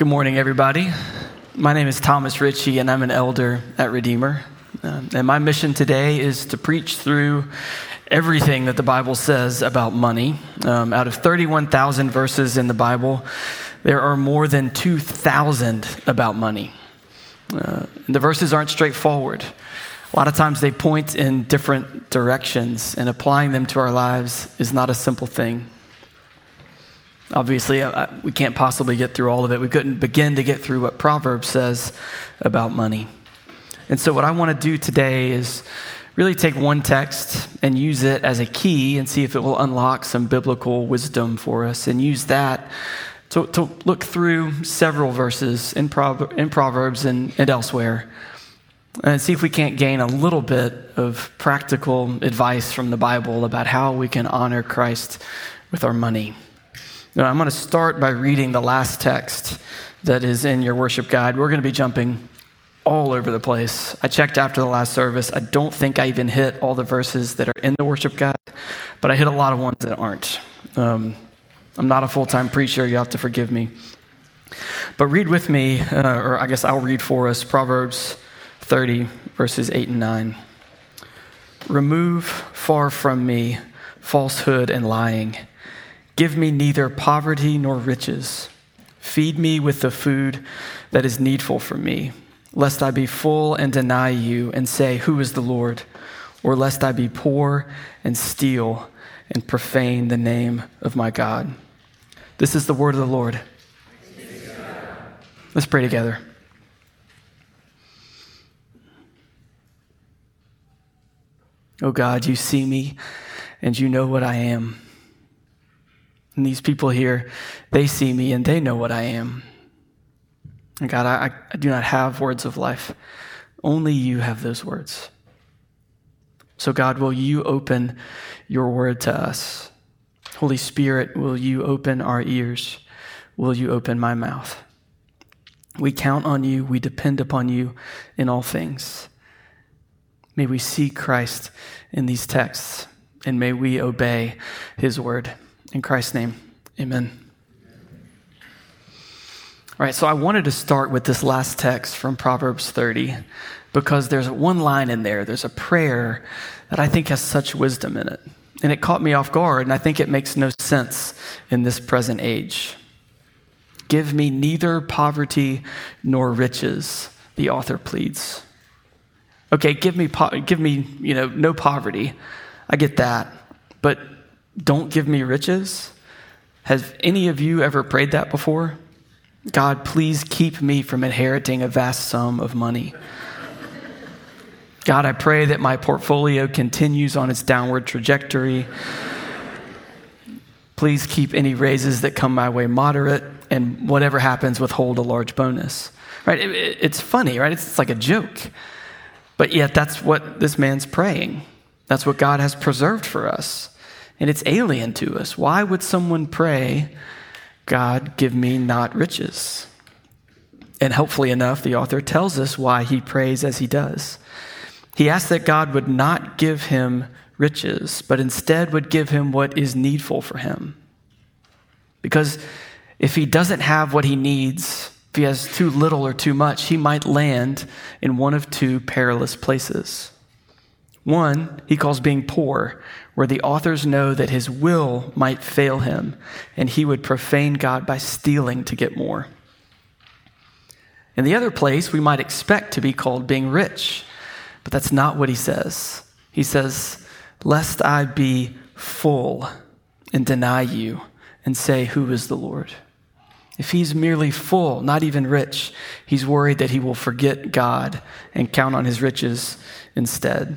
Good morning, everybody. My name is Thomas Ritchie, and I'm an elder at Redeemer. Um, and my mission today is to preach through everything that the Bible says about money. Um, out of 31,000 verses in the Bible, there are more than 2,000 about money. Uh, the verses aren't straightforward. A lot of times they point in different directions, and applying them to our lives is not a simple thing. Obviously, uh, we can't possibly get through all of it. We couldn't begin to get through what Proverbs says about money. And so, what I want to do today is really take one text and use it as a key and see if it will unlock some biblical wisdom for us, and use that to, to look through several verses in, Prover- in Proverbs and, and elsewhere and see if we can't gain a little bit of practical advice from the Bible about how we can honor Christ with our money. Now, I'm going to start by reading the last text that is in your worship guide. We're going to be jumping all over the place. I checked after the last service. I don't think I even hit all the verses that are in the worship guide, but I hit a lot of ones that aren't. Um, I'm not a full time preacher. You have to forgive me. But read with me, uh, or I guess I'll read for us Proverbs 30, verses 8 and 9. Remove far from me falsehood and lying Give me neither poverty nor riches. Feed me with the food that is needful for me, lest I be full and deny you and say, Who is the Lord? Or lest I be poor and steal and profane the name of my God. This is the word of the Lord. Let's pray together. Oh God, you see me and you know what I am. And these people here, they see me and they know what I am. And God, I, I do not have words of life. Only you have those words. So, God, will you open your word to us? Holy Spirit, will you open our ears? Will you open my mouth? We count on you. We depend upon you in all things. May we see Christ in these texts, and may we obey his word. In Christ's name, amen. All right, so I wanted to start with this last text from Proverbs 30 because there's one line in there, there's a prayer that I think has such wisdom in it. And it caught me off guard, and I think it makes no sense in this present age. Give me neither poverty nor riches, the author pleads. Okay, give me, po- give me, you know, no poverty. I get that. But don't give me riches? Has any of you ever prayed that before? God, please keep me from inheriting a vast sum of money. God, I pray that my portfolio continues on its downward trajectory. Please keep any raises that come my way moderate, and whatever happens, withhold a large bonus. Right? It, it, it's funny, right? It's, it's like a joke. But yet, that's what this man's praying. That's what God has preserved for us and it's alien to us. Why would someone pray, God, give me not riches? And helpfully enough, the author tells us why he prays as he does. He asks that God would not give him riches, but instead would give him what is needful for him. Because if he doesn't have what he needs, if he has too little or too much, he might land in one of two perilous places. One, he calls being poor, where the authors know that his will might fail him and he would profane God by stealing to get more. In the other place, we might expect to be called being rich, but that's not what he says. He says, Lest I be full and deny you and say, Who is the Lord? If he's merely full, not even rich, he's worried that he will forget God and count on his riches instead.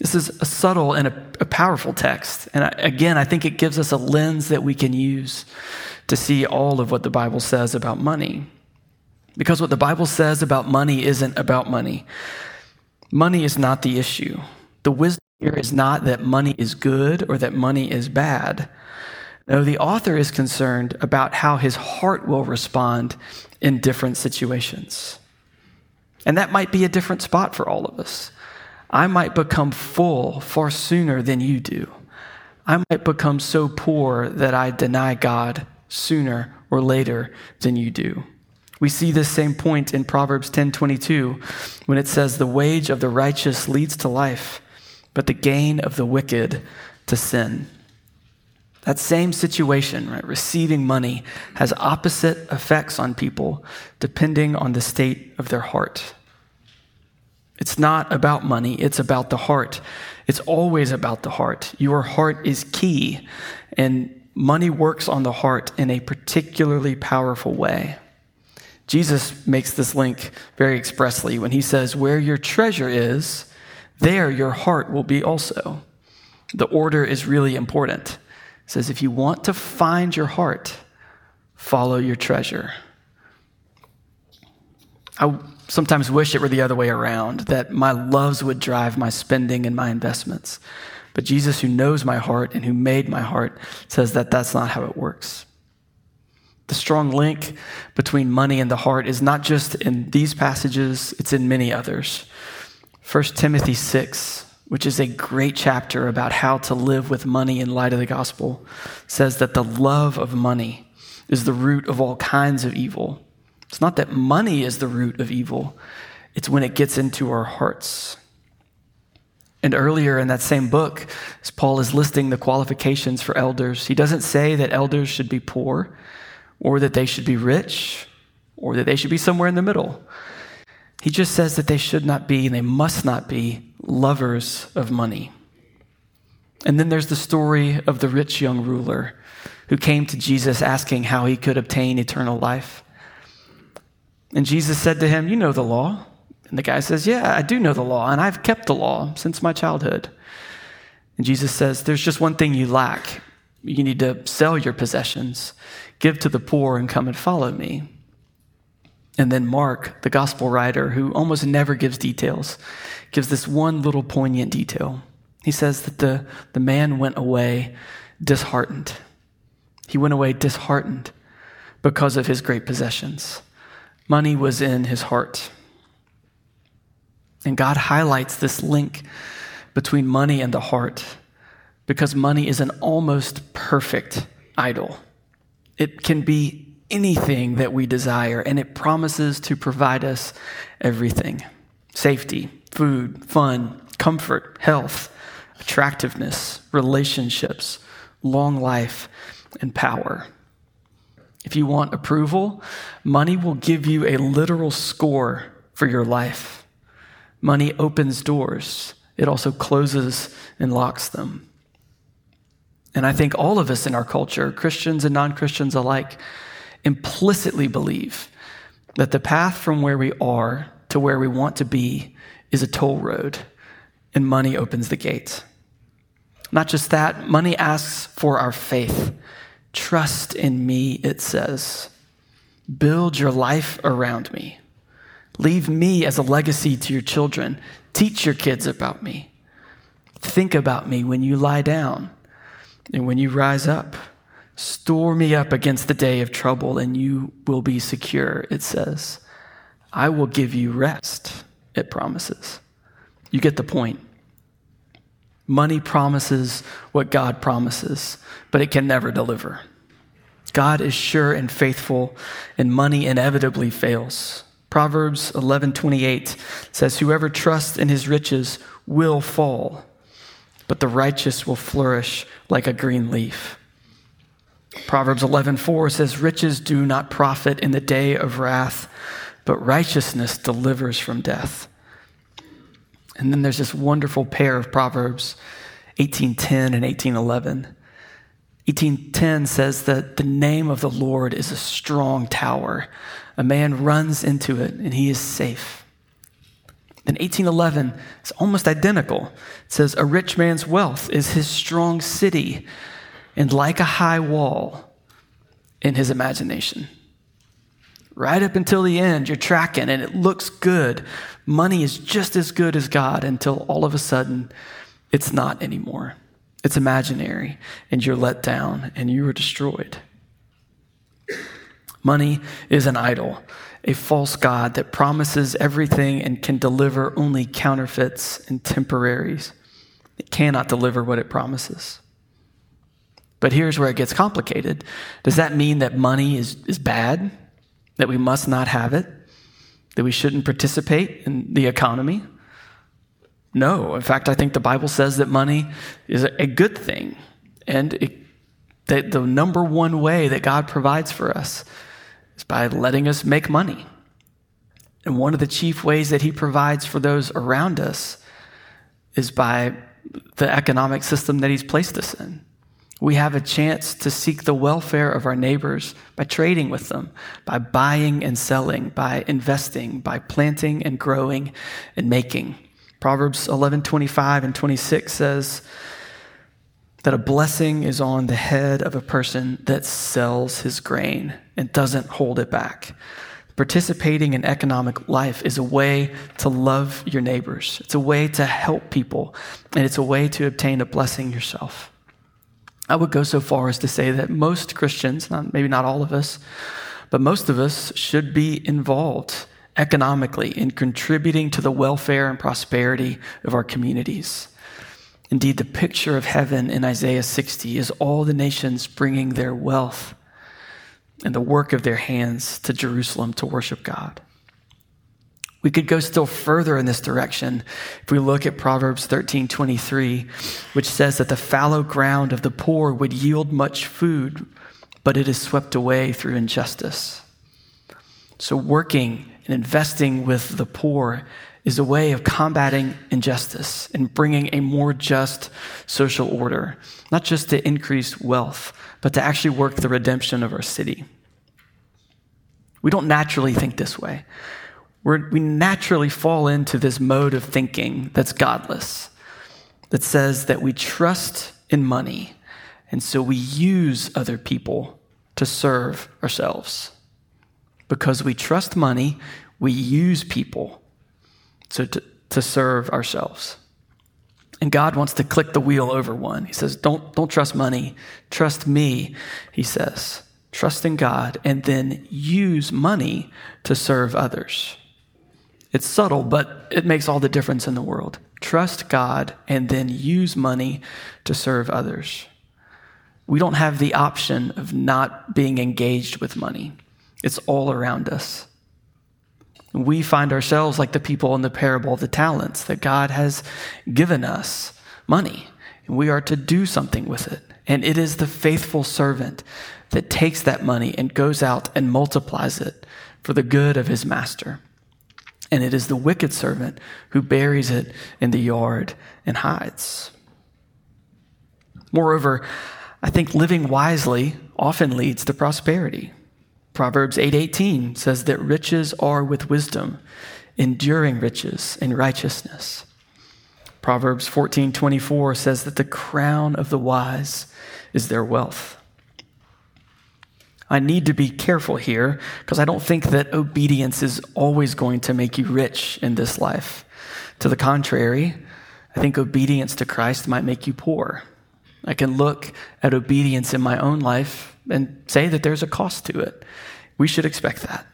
This is a subtle and a, a powerful text. And I, again, I think it gives us a lens that we can use to see all of what the Bible says about money. Because what the Bible says about money isn't about money. Money is not the issue. The wisdom here is not that money is good or that money is bad. No, the author is concerned about how his heart will respond in different situations. And that might be a different spot for all of us. I might become full far sooner than you do. I might become so poor that I deny God sooner or later than you do. We see this same point in Proverbs 10:22 when it says the wage of the righteous leads to life, but the gain of the wicked to sin. That same situation, right, receiving money has opposite effects on people depending on the state of their heart. It's not about money, it's about the heart. It's always about the heart. Your heart is key, and money works on the heart in a particularly powerful way. Jesus makes this link very expressly when he says, Where your treasure is, there your heart will be also. The order is really important. It says, If you want to find your heart, follow your treasure. I sometimes wish it were the other way around, that my loves would drive my spending and my investments. But Jesus, who knows my heart and who made my heart, says that that's not how it works. The strong link between money and the heart is not just in these passages, it's in many others. 1 Timothy 6, which is a great chapter about how to live with money in light of the gospel, says that the love of money is the root of all kinds of evil. It's not that money is the root of evil, it's when it gets into our hearts. And earlier in that same book, as Paul is listing the qualifications for elders, he doesn't say that elders should be poor or that they should be rich, or that they should be somewhere in the middle. He just says that they should not be and they must not be lovers of money. And then there's the story of the rich young ruler who came to Jesus asking how he could obtain eternal life. And Jesus said to him, You know the law. And the guy says, Yeah, I do know the law, and I've kept the law since my childhood. And Jesus says, There's just one thing you lack. You need to sell your possessions, give to the poor, and come and follow me. And then Mark, the gospel writer, who almost never gives details, gives this one little poignant detail. He says that the, the man went away disheartened. He went away disheartened because of his great possessions. Money was in his heart. And God highlights this link between money and the heart because money is an almost perfect idol. It can be anything that we desire, and it promises to provide us everything safety, food, fun, comfort, health, attractiveness, relationships, long life, and power. If you want approval, money will give you a literal score for your life. Money opens doors, it also closes and locks them. And I think all of us in our culture, Christians and non Christians alike, implicitly believe that the path from where we are to where we want to be is a toll road, and money opens the gate. Not just that, money asks for our faith. Trust in me, it says. Build your life around me. Leave me as a legacy to your children. Teach your kids about me. Think about me when you lie down. And when you rise up, store me up against the day of trouble, and you will be secure, it says. I will give you rest, it promises. You get the point. Money promises what God promises, but it can never deliver. God is sure and faithful, and money inevitably fails. Proverbs 11:28 says whoever trusts in his riches will fall but the righteous will flourish like a green leaf. Proverbs 11:4 says riches do not profit in the day of wrath, but righteousness delivers from death. And then there's this wonderful pair of proverbs 18:10 and 18:11. 18:10 says that the name of the Lord is a strong tower. A man runs into it and he is safe. Then 1811 is almost identical. It says, A rich man's wealth is his strong city, and like a high wall in his imagination. Right up until the end, you're tracking and it looks good. Money is just as good as God until all of a sudden it's not anymore. It's imaginary, and you're let down and you are destroyed. Money is an idol a false God that promises everything and can deliver only counterfeits and temporaries. It cannot deliver what it promises. But here's where it gets complicated. Does that mean that money is, is bad? That we must not have it? That we shouldn't participate in the economy? No. In fact, I think the Bible says that money is a good thing. And it, that the number one way that God provides for us is by letting us make money. And one of the chief ways that He provides for those around us is by the economic system that He's placed us in. We have a chance to seek the welfare of our neighbors by trading with them, by buying and selling, by investing, by planting and growing and making. Proverbs 11 25 and 26 says that a blessing is on the head of a person that sells his grain and doesn't hold it back. Participating in economic life is a way to love your neighbors, it's a way to help people, and it's a way to obtain a blessing yourself. I would go so far as to say that most Christians, not, maybe not all of us, but most of us should be involved economically in contributing to the welfare and prosperity of our communities. Indeed, the picture of heaven in Isaiah 60 is all the nations bringing their wealth and the work of their hands to Jerusalem to worship God. We could go still further in this direction if we look at Proverbs 13 23, which says that the fallow ground of the poor would yield much food, but it is swept away through injustice. So, working and investing with the poor is a way of combating injustice and bringing a more just social order, not just to increase wealth, but to actually work the redemption of our city. We don't naturally think this way. We're, we naturally fall into this mode of thinking that's godless, that says that we trust in money, and so we use other people to serve ourselves. Because we trust money, we use people to, to, to serve ourselves. And God wants to click the wheel over one. He says, don't, don't trust money, trust me, he says. Trust in God and then use money to serve others. It's subtle, but it makes all the difference in the world. Trust God and then use money to serve others. We don't have the option of not being engaged with money, it's all around us. We find ourselves like the people in the parable of the talents, that God has given us money, and we are to do something with it. And it is the faithful servant that takes that money and goes out and multiplies it for the good of his master. And it is the wicked servant who buries it in the yard and hides. Moreover, I think living wisely often leads to prosperity. Proverbs 8:18 says that riches are with wisdom, enduring riches and righteousness. Proverbs 14:24 says that the crown of the wise is their wealth. I need to be careful here because I don't think that obedience is always going to make you rich in this life. To the contrary, I think obedience to Christ might make you poor. I can look at obedience in my own life and say that there's a cost to it. We should expect that.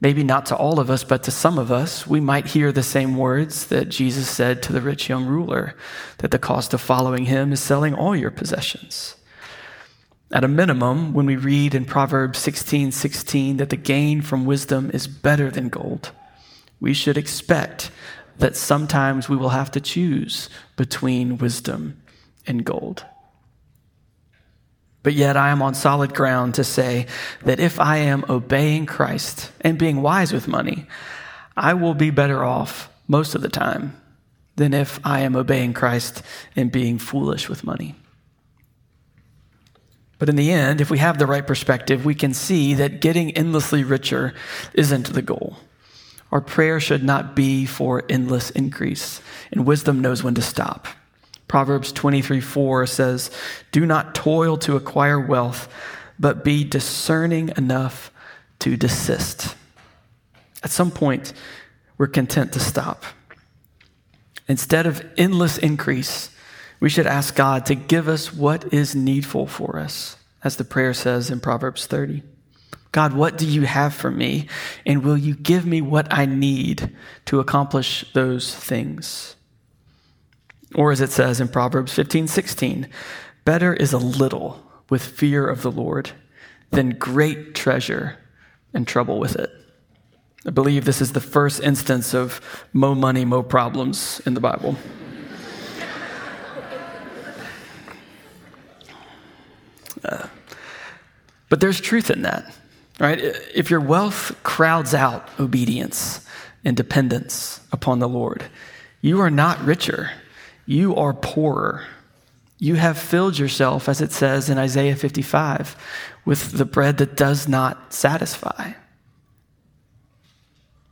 Maybe not to all of us, but to some of us, we might hear the same words that Jesus said to the rich young ruler that the cost of following him is selling all your possessions. At a minimum, when we read in Proverbs 16 16 that the gain from wisdom is better than gold, we should expect that sometimes we will have to choose between wisdom and gold. But yet, I am on solid ground to say that if I am obeying Christ and being wise with money, I will be better off most of the time than if I am obeying Christ and being foolish with money. But in the end, if we have the right perspective, we can see that getting endlessly richer isn't the goal. Our prayer should not be for endless increase, and wisdom knows when to stop. Proverbs 23 4 says, Do not toil to acquire wealth, but be discerning enough to desist. At some point, we're content to stop. Instead of endless increase, we should ask God to give us what is needful for us, as the prayer says in Proverbs 30. God, what do you have for me? And will you give me what I need to accomplish those things? Or as it says in Proverbs 15 16, Better is a little with fear of the Lord than great treasure and trouble with it. I believe this is the first instance of mo money, mo problems in the Bible. But there's truth in that, right? If your wealth crowds out obedience and dependence upon the Lord, you are not richer, you are poorer. You have filled yourself, as it says in Isaiah 55, with the bread that does not satisfy.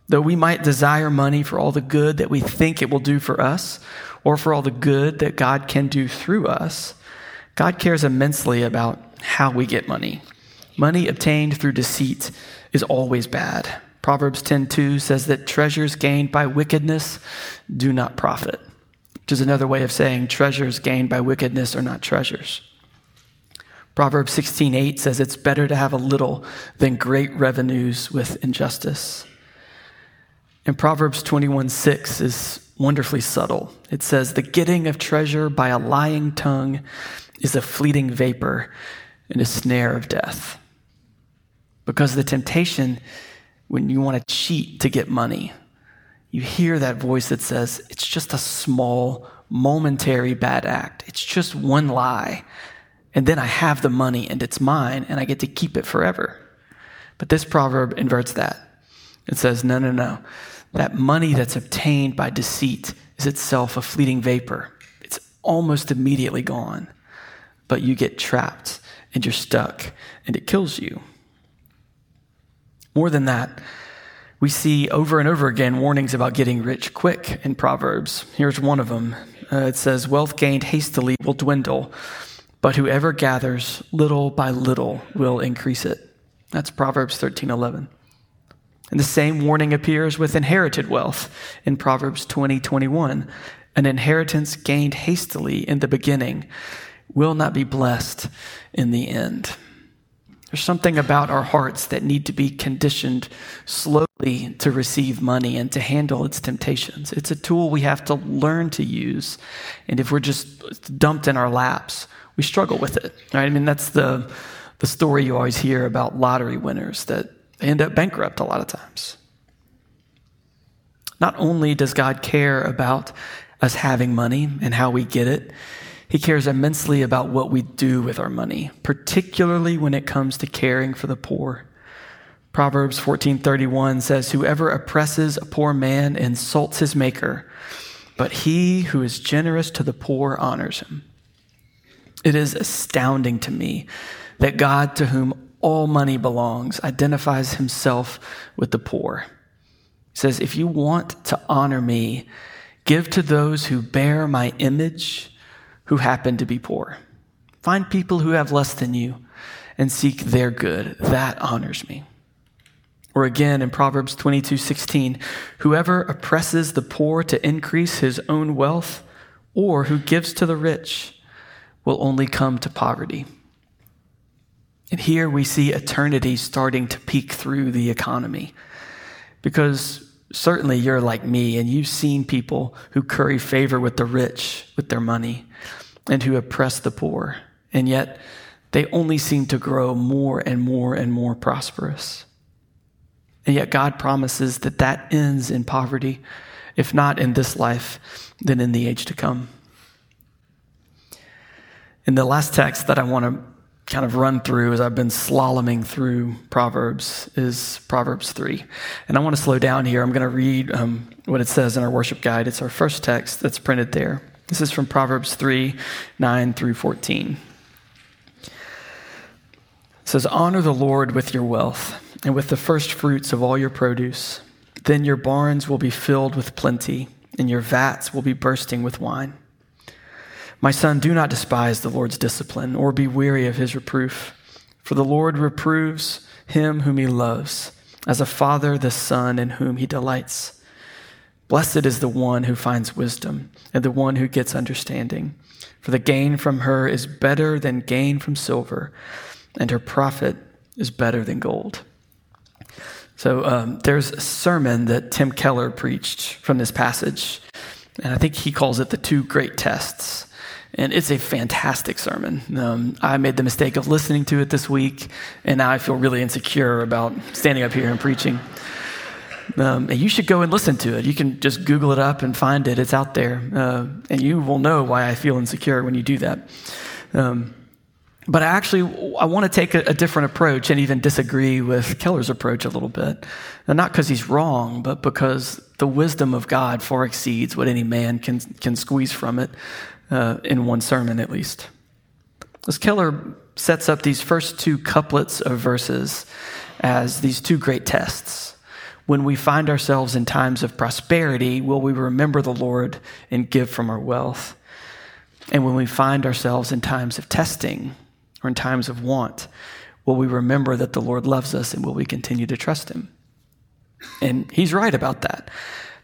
Though we might desire money for all the good that we think it will do for us, or for all the good that God can do through us, God cares immensely about how we get money. Money obtained through deceit is always bad. Proverbs 10:2 says that treasures gained by wickedness do not profit, which is another way of saying treasures gained by wickedness are not treasures. Proverbs 16:8 says it's better to have a little than great revenues with injustice. And Proverbs 21 6 is wonderfully subtle. It says, The getting of treasure by a lying tongue is a fleeting vapor and a snare of death. Because the temptation, when you want to cheat to get money, you hear that voice that says, It's just a small, momentary bad act. It's just one lie. And then I have the money and it's mine and I get to keep it forever. But this proverb inverts that. It says, No, no, no. That money that's obtained by deceit is itself a fleeting vapor. It's almost immediately gone, but you get trapped and you're stuck and it kills you. More than that, we see over and over again warnings about getting rich quick in Proverbs. Here's one of them uh, it says, Wealth gained hastily will dwindle, but whoever gathers little by little will increase it. That's Proverbs 13 11. And the same warning appears with inherited wealth in Proverbs 20 21. An inheritance gained hastily in the beginning will not be blessed in the end. There's something about our hearts that need to be conditioned slowly to receive money and to handle its temptations. It's a tool we have to learn to use. And if we're just dumped in our laps, we struggle with it. Right? I mean, that's the, the story you always hear about lottery winners that end up bankrupt a lot of times. Not only does God care about us having money and how we get it, He cares immensely about what we do with our money, particularly when it comes to caring for the poor. Proverbs 14:31 says whoever oppresses a poor man insults his maker, but he who is generous to the poor honors him. It is astounding to me that God to whom all money belongs, identifies himself with the poor. He says, If you want to honor me, give to those who bear my image, who happen to be poor. Find people who have less than you and seek their good. That honors me. Or again in Proverbs 22 16, whoever oppresses the poor to increase his own wealth, or who gives to the rich, will only come to poverty. And here we see eternity starting to peek through the economy. Because certainly you're like me and you've seen people who curry favor with the rich with their money and who oppress the poor. And yet they only seem to grow more and more and more prosperous. And yet God promises that that ends in poverty, if not in this life, then in the age to come. In the last text that I want to kind of run through as I've been slaloming through Proverbs is Proverbs 3. And I want to slow down here. I'm going to read um, what it says in our worship guide. It's our first text that's printed there. This is from Proverbs 3 9 through 14. It says, Honor the Lord with your wealth and with the first fruits of all your produce. Then your barns will be filled with plenty, and your vats will be bursting with wine. My son, do not despise the Lord's discipline or be weary of his reproof. For the Lord reproves him whom he loves, as a father the son in whom he delights. Blessed is the one who finds wisdom and the one who gets understanding. For the gain from her is better than gain from silver, and her profit is better than gold. So um, there's a sermon that Tim Keller preached from this passage, and I think he calls it the two great tests. And it's a fantastic sermon. Um, I made the mistake of listening to it this week, and now I feel really insecure about standing up here and preaching. Um, and you should go and listen to it. You can just Google it up and find it. It's out there. Uh, and you will know why I feel insecure when you do that. Um, but I actually I want to take a, a, different approach and even disagree with Keller's approach a little bit. And not because he's wrong, but because the wisdom of God far exceeds what any man can, can squeeze from it uh, in one sermon, at least. As Keller sets up these first two couplets of verses as these two great tests. When we find ourselves in times of prosperity, will we remember the Lord and give from our wealth? And when we find ourselves in times of testing, or in times of want, will we remember that the Lord loves us and will we continue to trust him? And he's right about that.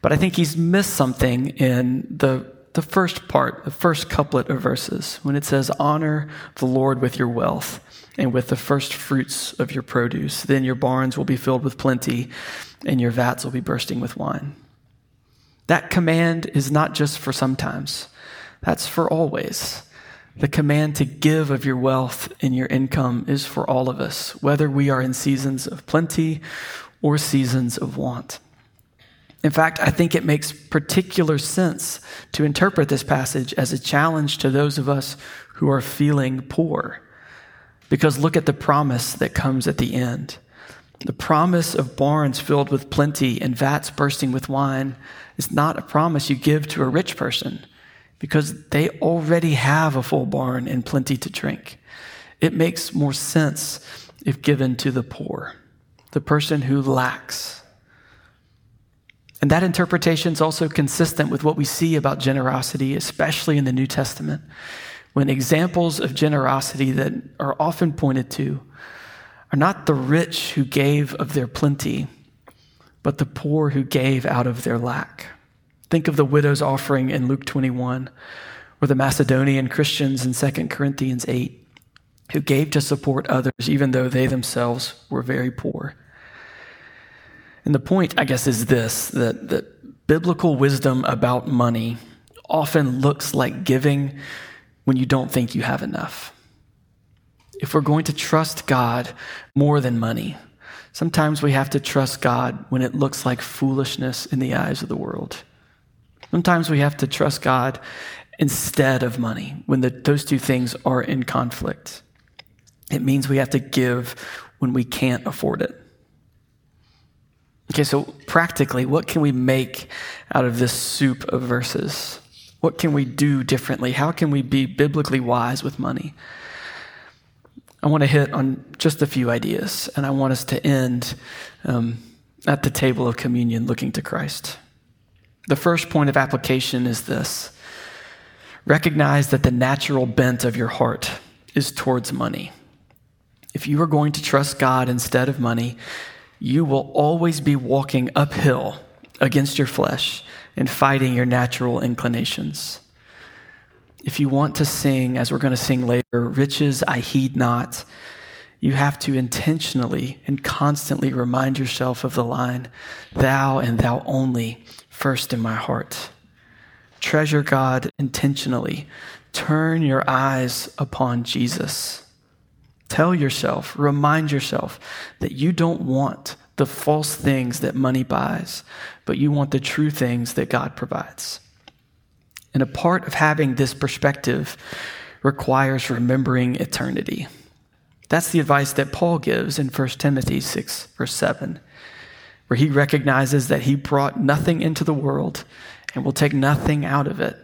But I think he's missed something in the, the first part, the first couplet of verses, when it says, Honor the Lord with your wealth and with the first fruits of your produce. Then your barns will be filled with plenty and your vats will be bursting with wine. That command is not just for sometimes, that's for always. The command to give of your wealth and your income is for all of us, whether we are in seasons of plenty or seasons of want. In fact, I think it makes particular sense to interpret this passage as a challenge to those of us who are feeling poor. Because look at the promise that comes at the end. The promise of barns filled with plenty and vats bursting with wine is not a promise you give to a rich person because they already have a full barn and plenty to drink. It makes more sense if given to the poor, the person who lacks. And that interpretation is also consistent with what we see about generosity, especially in the New Testament, when examples of generosity that are often pointed to are not the rich who gave of their plenty, but the poor who gave out of their lack. Think of the widow's offering in Luke 21, or the Macedonian Christians in 2 Corinthians 8, who gave to support others even though they themselves were very poor. And the point, I guess, is this that, that biblical wisdom about money often looks like giving when you don't think you have enough. If we're going to trust God more than money, sometimes we have to trust God when it looks like foolishness in the eyes of the world. Sometimes we have to trust God instead of money when the, those two things are in conflict. It means we have to give when we can't afford it. Okay, so practically, what can we make out of this soup of verses? What can we do differently? How can we be biblically wise with money? I want to hit on just a few ideas, and I want us to end um, at the table of communion looking to Christ. The first point of application is this recognize that the natural bent of your heart is towards money. If you are going to trust God instead of money, you will always be walking uphill against your flesh and fighting your natural inclinations. If you want to sing, as we're going to sing later, riches I heed not, you have to intentionally and constantly remind yourself of the line, Thou and Thou only first in my heart. Treasure God intentionally. Turn your eyes upon Jesus. Tell yourself, remind yourself that you don't want the false things that money buys, but you want the true things that God provides. And a part of having this perspective requires remembering eternity. That's the advice that Paul gives in 1 Timothy 6, verse 7 where he recognizes that he brought nothing into the world and will take nothing out of it.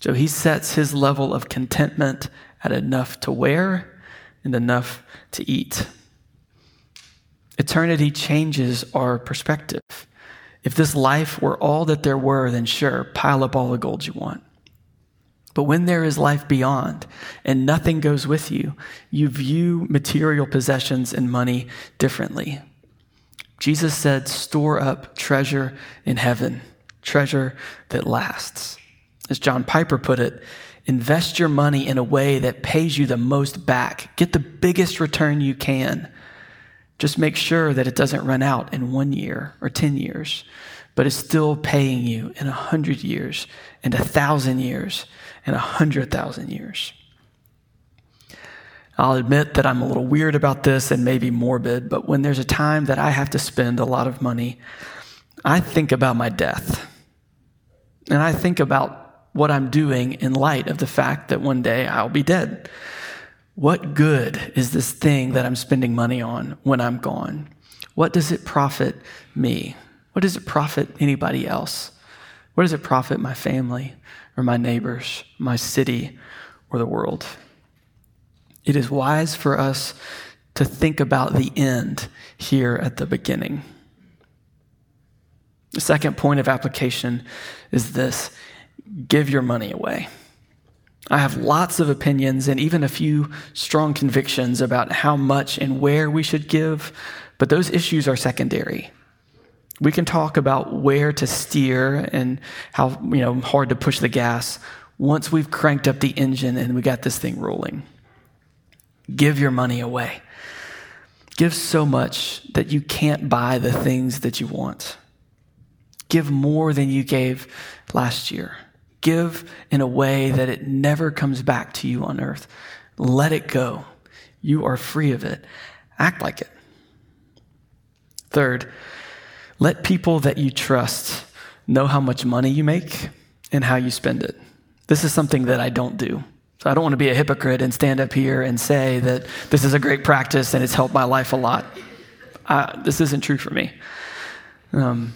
So he sets his level of contentment at enough to wear and enough to eat. Eternity changes our perspective. If this life were all that there were, then sure, pile up all the gold you want. But when there is life beyond and nothing goes with you, you view material possessions and money differently. Jesus said, store up treasure in heaven, treasure that lasts. As John Piper put it, invest your money in a way that pays you the most back. Get the biggest return you can. Just make sure that it doesn't run out in one year or 10 years. but is still paying you in a hundred years and a thousand years and a hundred thousand years. I'll admit that I'm a little weird about this and maybe morbid, but when there's a time that I have to spend a lot of money, I think about my death. And I think about what I'm doing in light of the fact that one day I'll be dead. What good is this thing that I'm spending money on when I'm gone? What does it profit me? What does it profit anybody else? What does it profit my family or my neighbors, my city, or the world? It is wise for us to think about the end here at the beginning. The second point of application is this give your money away. I have lots of opinions and even a few strong convictions about how much and where we should give, but those issues are secondary. We can talk about where to steer and how you know hard to push the gas once we've cranked up the engine and we got this thing rolling. Give your money away. Give so much that you can't buy the things that you want. Give more than you gave last year. Give in a way that it never comes back to you on earth. Let it go. You are free of it. Act like it. Third, let people that you trust know how much money you make and how you spend it. This is something that I don't do. So I don't want to be a hypocrite and stand up here and say that this is a great practice and it's helped my life a lot. Uh, this isn't true for me. Um,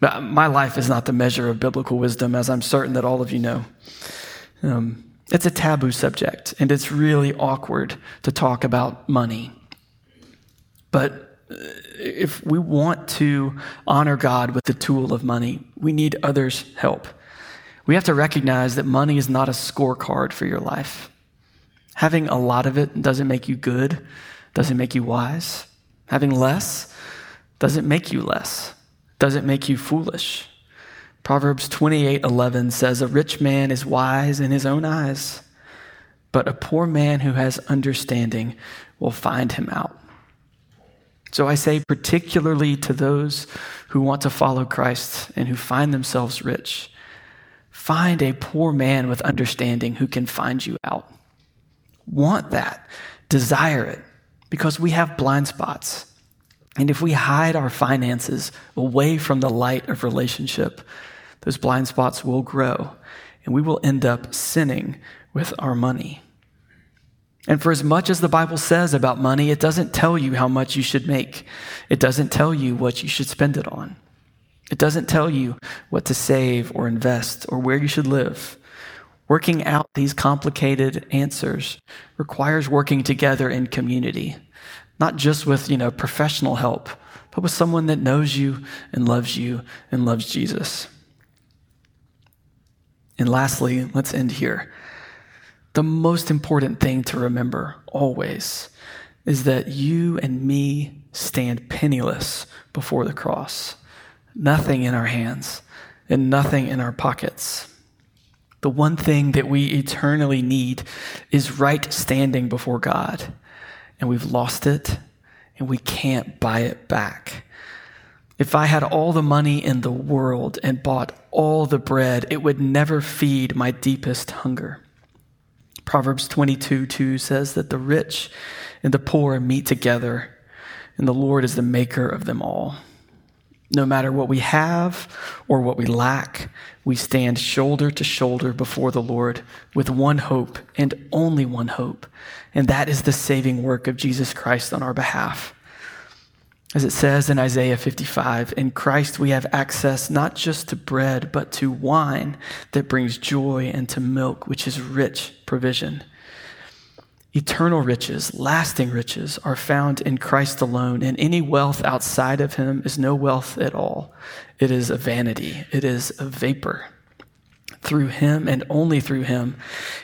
my life is not the measure of biblical wisdom, as I'm certain that all of you know. Um, it's a taboo subject, and it's really awkward to talk about money. But uh, if we want to honor God with the tool of money, we need others' help. We have to recognize that money is not a scorecard for your life. Having a lot of it doesn't make you good, doesn't make you wise. Having less doesn't make you less, doesn't make you foolish. Proverbs 28:11 says a rich man is wise in his own eyes, but a poor man who has understanding will find him out. So I say particularly to those who want to follow Christ and who find themselves rich, Find a poor man with understanding who can find you out. Want that. Desire it because we have blind spots. And if we hide our finances away from the light of relationship, those blind spots will grow and we will end up sinning with our money. And for as much as the Bible says about money, it doesn't tell you how much you should make. It doesn't tell you what you should spend it on. It doesn't tell you what to save or invest or where you should live. Working out these complicated answers requires working together in community, not just with, you know, professional help, but with someone that knows you and loves you and loves Jesus. And lastly, let's end here. The most important thing to remember always is that you and me stand penniless before the cross nothing in our hands and nothing in our pockets. The one thing that we eternally need is right standing before God. And we've lost it and we can't buy it back. If I had all the money in the world and bought all the bread, it would never feed my deepest hunger. Proverbs 22 2 says that the rich and the poor meet together, and the Lord is the maker of them all. No matter what we have or what we lack, we stand shoulder to shoulder before the Lord with one hope and only one hope, and that is the saving work of Jesus Christ on our behalf. As it says in Isaiah 55, in Christ we have access not just to bread, but to wine that brings joy and to milk, which is rich provision. Eternal riches, lasting riches, are found in Christ alone, and any wealth outside of him is no wealth at all. It is a vanity, it is a vapor. Through him and only through him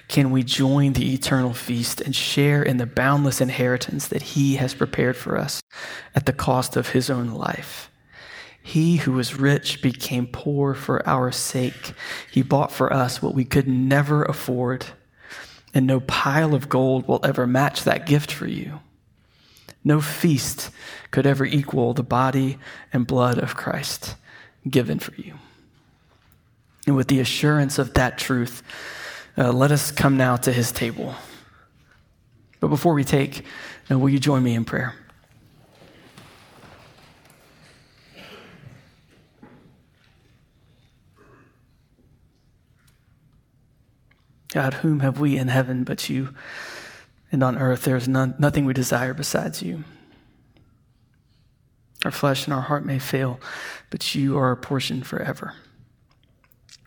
can we join the eternal feast and share in the boundless inheritance that he has prepared for us at the cost of his own life. He who was rich became poor for our sake. He bought for us what we could never afford and no pile of gold will ever match that gift for you. No feast could ever equal the body and blood of Christ. given for you. And with the assurance of that truth, uh, let us come now to his table. But before we take, uh, will you join me in prayer? God, whom have we in heaven but you? And on earth there is none, nothing we desire besides you. Our flesh and our heart may fail, but you are our portion forever.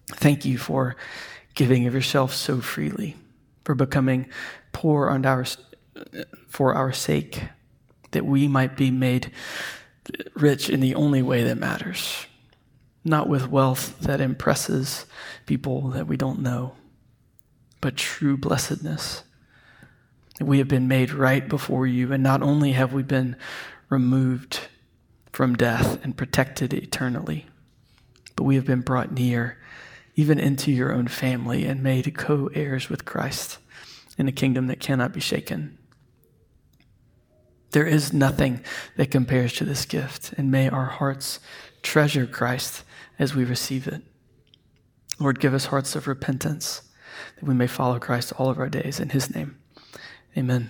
Thank you for giving of yourself so freely, for becoming poor on our, for our sake, that we might be made rich in the only way that matters, not with wealth that impresses people that we don't know but true blessedness. We have been made right before you, and not only have we been removed from death and protected eternally, but we have been brought near, even into your own family, and made co heirs with Christ in a kingdom that cannot be shaken. There is nothing that compares to this gift, and may our hearts treasure Christ as we receive it. Lord, give us hearts of repentance that we may follow Christ all of our days. In his name, amen.